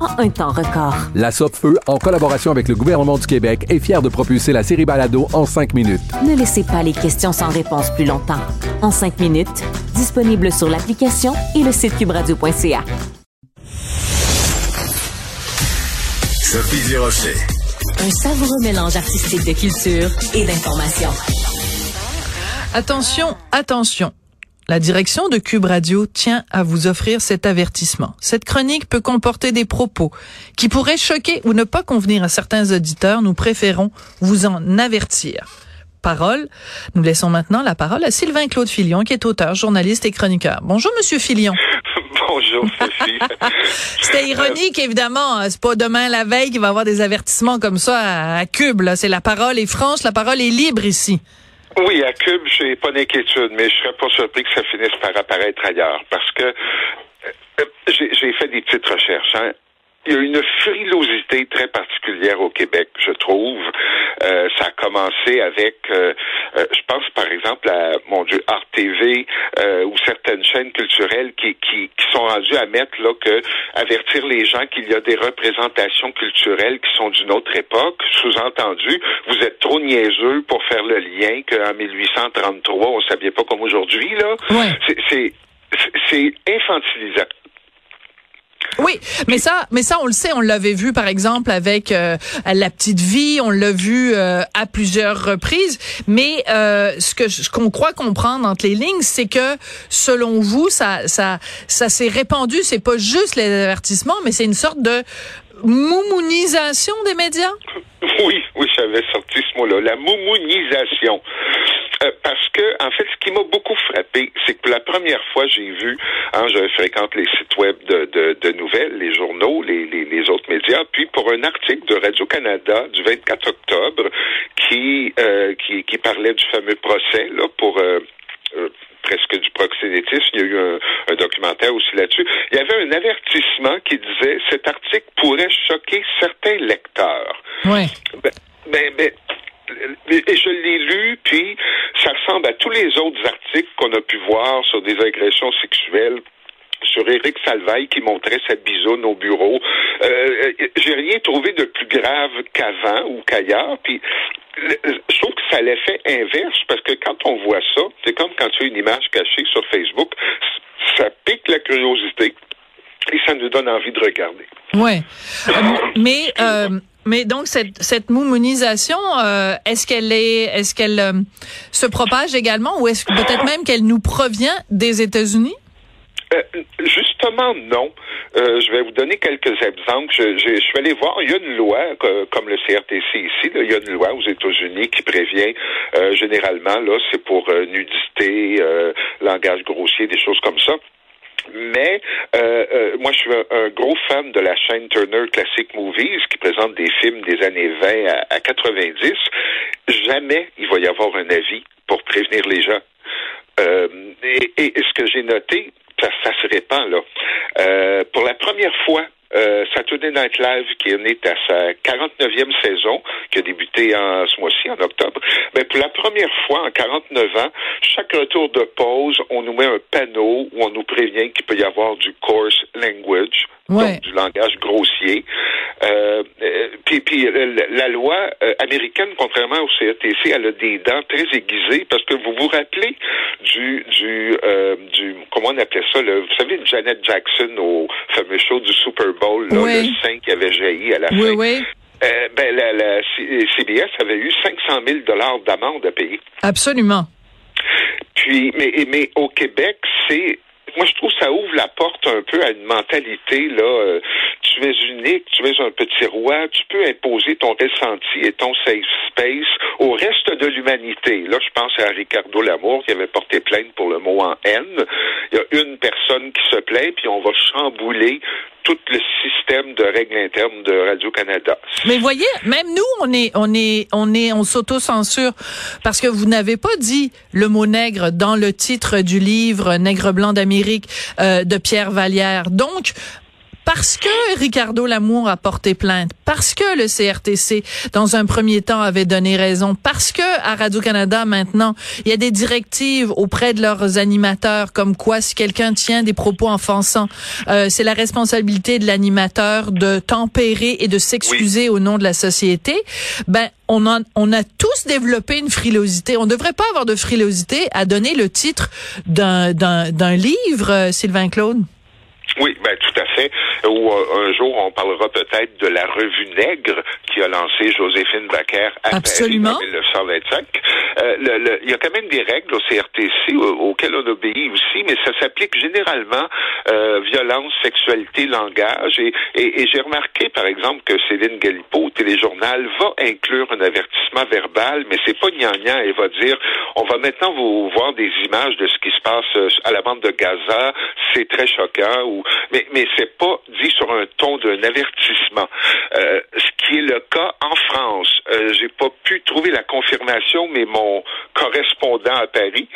en un temps record. La Feu, en collaboration avec le gouvernement du Québec, est fière de propulser la série Balado en cinq minutes. Ne laissez pas les questions sans réponse plus longtemps. En cinq minutes, disponible sur l'application et le site cubradio.ca. Sophie Durocher. Un savoureux mélange artistique de culture et d'information. Attention, attention. La direction de Cube Radio tient à vous offrir cet avertissement. Cette chronique peut comporter des propos qui pourraient choquer ou ne pas convenir à certains auditeurs. Nous préférons vous en avertir. Parole. Nous laissons maintenant la parole à Sylvain Claude Filion, qui est auteur, journaliste et chroniqueur. Bonjour, Monsieur Filion. Bonjour, Sophie. C'était ironique, évidemment. C'est pas demain la veille qu'il va y avoir des avertissements comme ça à, Cube. C'est la parole est franche, la parole est libre ici. Oui, à Cube, j'ai pas d'inquiétude, mais je serais pas surpris que ça finisse par apparaître ailleurs, parce que euh, j'ai fait des petites recherches. Hein il y a une frilosité très particulière au Québec, je trouve. Euh, ça a commencé avec, euh, euh, je pense par exemple à, mon Dieu, Art TV ou certaines chaînes culturelles qui, qui, qui, sont rendues à mettre là que avertir les gens qu'il y a des représentations culturelles qui sont d'une autre époque. Sous-entendu, vous êtes trop niaiseux pour faire le lien qu'en 1833 on savait pas comme aujourd'hui là. C'est c'est infantilisant. Oui, mais ça, mais ça, on le sait, on l'avait vu par exemple avec euh, la petite vie, on l'a vu euh, à plusieurs reprises. Mais euh, ce que ce qu'on croit comprendre entre les lignes, c'est que selon vous, ça, ça, ça s'est répandu. C'est pas juste les avertissements, mais c'est une sorte de moumounisation des médias? Oui, oui, j'avais sorti ce mot-là, la moumounisation. Euh, parce que, en fait, ce qui m'a beaucoup frappé, c'est que pour la première fois, j'ai vu, hein, je fréquente les sites web de, de, de nouvelles, les journaux, les, les, les, autres médias, puis pour un article de Radio-Canada du 24 octobre qui, euh, qui, qui parlait du fameux procès là, pour euh, euh presque du proxénétisme. Il y a eu un, un documentaire aussi là-dessus. Il y avait un avertissement qui disait cet article pourrait choquer certains lecteurs. Oui. Ben, ben, ben et je l'ai lu, puis ça ressemble à tous les autres articles qu'on a pu voir sur des agressions sexuelles sur Éric Salvaille qui montrait sa bisoune au bureau. Euh, J'ai rien trouvé de plus grave qu'avant ou qu'ailleurs. Puis je trouve que ça a l'effet inverse parce que quand on voit ça, c'est comme quand tu as une image cachée sur Facebook, ça pique la curiosité et ça nous donne envie de regarder. Ouais, euh, mais euh, mais donc cette cette moumonisation, euh, est-ce qu'elle est est-ce qu'elle euh, se propage également ou est-ce peut-être même qu'elle nous provient des États-Unis? Euh, justement, non. Je vais vous donner quelques exemples. Je, suis allé voir, il y a une loi, comme le CRTC ici, il y a une loi aux États-Unis qui prévient, généralement, là, c'est pour nudité, langage grossier, des choses comme ça. Mais moi, je suis un, gros fan de la chaîne Turner Classic Movies qui présente des films des années 20 à, 90. Jamais il va y avoir un avis pour prévenir les gens. Euh, et, ce que j'ai noté, ça, ça se répand là. Euh, pour la première fois euh, Saturday Night Live, qui est à sa 49e saison, qui a débuté en ce mois-ci, en octobre, mais ben, pour la première fois en 49 ans, chaque retour de pause, on nous met un panneau où on nous prévient qu'il peut y avoir du coarse language, donc du langage grossier. Euh, euh puis, puis la loi euh, américaine, contrairement au CETC, elle a des dents très aiguisées parce que vous vous rappelez du du euh, du comment on appelait ça, le, vous savez Janet Jackson au fameux show du Super Bowl, là, le 5 qui avait jailli à la oui, fin. Oui. Euh, ben, la, la CBS avait eu 500 000 dollars d'amende à payer. Absolument. Puis, mais, mais au Québec, c'est moi, je trouve que ça ouvre la porte un peu à une mentalité, là, euh, tu es unique, tu es un petit roi, tu peux imposer ton ressenti et ton safe space au reste de l'humanité. Là, je pense à Ricardo Lamour qui avait porté plainte pour le mot en haine. Il y a une personne qui se plaint, puis on va chambouler tout le système de règles internes de Radio-Canada. Mais voyez, même nous, on est, on est, on est, on s'auto-censure parce que vous n'avez pas dit le mot nègre dans le titre du livre Nègre blanc d'Amérique euh, de Pierre Vallière. Donc, parce que Ricardo Lamour a porté plainte, parce que le CRTC, dans un premier temps, avait donné raison, parce que à Radio-Canada, maintenant, il y a des directives auprès de leurs animateurs, comme quoi si quelqu'un tient des propos offensants, euh, c'est la responsabilité de l'animateur de tempérer et de s'excuser au nom de la société. Ben, on, on a tous développé une frilosité. On ne devrait pas avoir de frilosité à donner le titre d'un livre, euh, Sylvain Claude? Oui, ben tout à fait. Ou euh, un jour, on parlera peut-être de la revue Nègre qui a lancé Joséphine Baker à Absolument. Paris en 1925. Euh, le, il y a quand même des règles au CRTC auxquelles on obéit aussi, mais ça s'applique généralement euh, violence, sexualité, langage. Et, et, et j'ai remarqué, par exemple, que Céline Galipo, au téléjournal, va inclure un avertissement verbal, mais c'est pas gnangnan. Elle va dire, on va maintenant vous voir des images de ce qui se passe euh, à la bande de Gaza. C'est très choquant. Ou mais, mais c'est pas dit sur un ton d'un avertissement. Euh, ce qui est le cas en France. Euh, J'ai pas pu trouver la confirmation, mais mon correspondant à Paris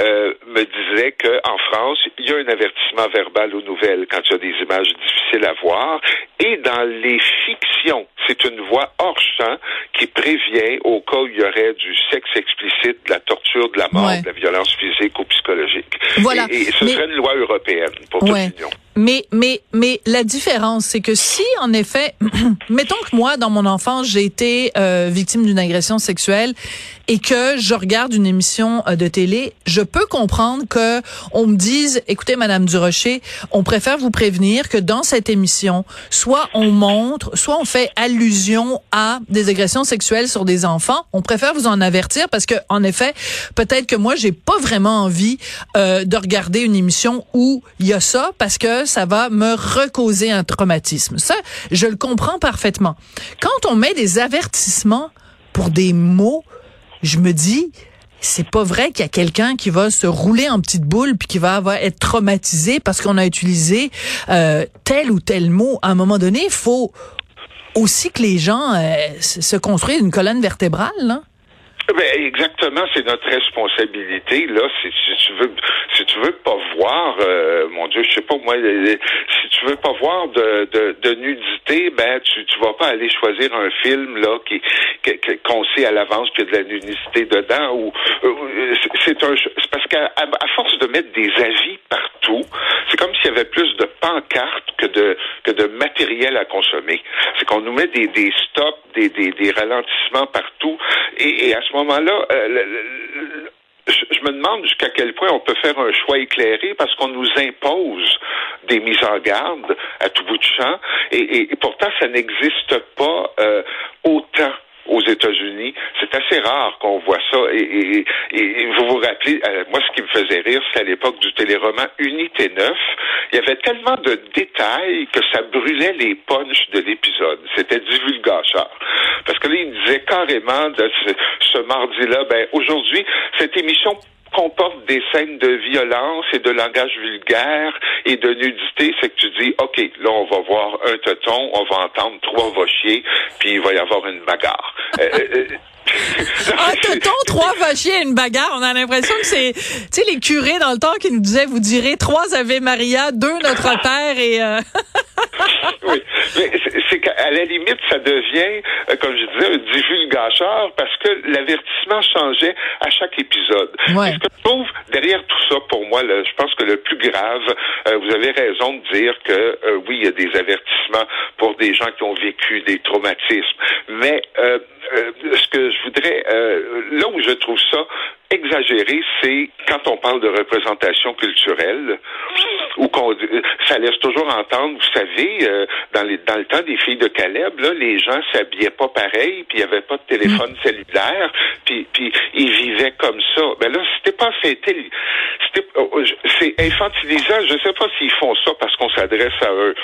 euh, me disait qu'en France, il y a un avertissement verbal aux nouvelles quand il y a des images difficiles à voir. Et dans les fictions, c'est une voix hors champ qui prévient au cas où il y aurait du sexe explicite, de la torture, de la mort, de la violence physique ou psychologique. Voilà. Et, ce serait une loi européenne pour toute l'Union. Mais, mais, mais la différence, c'est que si, en effet, mettons que moi, dans mon enfance, j'ai été euh, victime d'une agression sexuelle et que je regarde une émission euh, de télé, je peux comprendre que on me dise, écoutez, Madame Durocher, on préfère vous prévenir que dans cette émission, soit on montre, soit on fait allusion à des agressions sexuelles sur des enfants. On préfère vous en avertir parce que, en effet, peut-être que moi, j'ai pas vraiment envie euh, de regarder une émission où il y a ça parce que ça va me recauser un traumatisme. Ça, je le comprends parfaitement. Quand on met des avertissements pour des mots je me dis, c'est pas vrai qu'il y a quelqu'un qui va se rouler en petite boule puis qui va avoir, être traumatisé parce qu'on a utilisé euh, tel ou tel mot. À un moment donné, il faut aussi que les gens euh, se construisent une colonne vertébrale. Là. Ben, exactement, c'est notre responsabilité là. Si, tu veux, si tu veux pas voir, euh, mon Dieu, je sais pas moi, si tu veux pas voir de, de, de nudité, ben tu tu vas pas aller choisir un film là qui qu'on sait à l'avance qu'il y a de la nudité dedans ou euh, c'est un parce qu'à à force de mettre des avis partout, s'il y avait plus de pancartes que de que de matériel à consommer. C'est qu'on nous met des stops, des des, ralentissements partout. Et, et à ce moment-là, euh, je me demande jusqu'à quel point on peut faire un choix éclairé parce qu'on nous impose des mises en garde à tout bout de champ. Et, pourtant ça n'existe pas euh, autant aux États-Unis. C'est assez rare qu'on voit ça. Et, vous vous rappelez, euh, moi, ce qui me faisait rire, c'est à l'époque du téléroman Unité 9. Il y avait tellement de détails que ça brûlait les punchs de l'épisode. C'était divulgateur. Parce que là, il disait carrément de ce, ce mardi-là, ben, aujourd'hui, cette émission comporte des scènes de violence et de langage vulgaire et de nudité, c'est que tu dis, OK, là, on va voir un teuton, on va entendre trois va chier, puis il va y avoir une bagarre. Euh, euh, euh, un teuton, trois vachiers et une bagarre. On a l'impression que c'est, tu sais, les curés dans le temps qui nous disaient, vous direz trois Ave Maria, deux Notre Père et... oui, mais c'est qu'à la limite, ça devient, comme je disais, un divulgateur parce que l'avertissement changeait à chaque épisode. Ouais. Ce que je trouve derrière tout ça, pour moi, je pense que le plus grave, vous avez raison de dire que oui, il y a des avertissements pour des gens qui ont vécu des traumatismes, mais ce que je voudrais, là où je trouve ça exagéré, c'est quand on parle de représentation culturelle, ou qu'on ça laisse toujours entendre, vous savez, euh, dans, les, dans le temps des filles de Caleb, là, les gens s'habillaient pas pareil, puis il n'y avait pas de téléphone mm. cellulaire, puis, puis ils vivaient comme ça. Ben là, c'était pas c'est infantilisant. Je sais pas s'ils font ça parce qu'on s'adresse à eux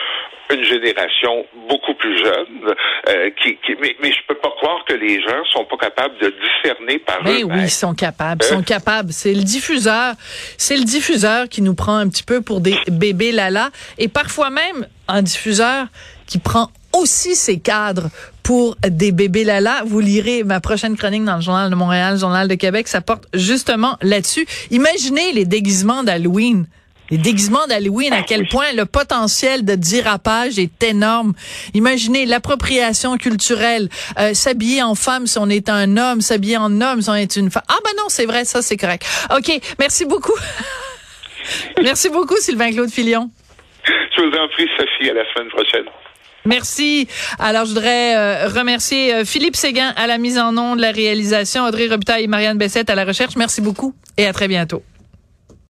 une génération beaucoup plus jeune, euh, qui, qui, mais, mais je peux pas croire que les gens sont pas capables de discerner par Mais oui, ils sont capables, ils sont capables. C'est le diffuseur, c'est le diffuseur qui nous prend un petit peu pour des bébés lala, et parfois même un diffuseur qui prend aussi ses cadres pour des bébés lala. Vous lirez ma prochaine chronique dans le Journal de Montréal, le Journal de Québec, ça porte justement là-dessus. Imaginez les déguisements d'Halloween les déguisements d'Halloween, à quel point le potentiel de dérapage est énorme. Imaginez l'appropriation culturelle, euh, s'habiller en femme si on est un homme, s'habiller en homme si on est une femme. Ah ben non, c'est vrai, ça c'est correct. OK, merci beaucoup. merci beaucoup Sylvain Claude Filion. Je vous en prie Sophie, à la semaine prochaine. Merci. Alors, je voudrais euh, remercier euh, Philippe Séguin à la mise en nom de la réalisation, Audrey Robitaille et Marianne Bessette à la recherche. Merci beaucoup et à très bientôt.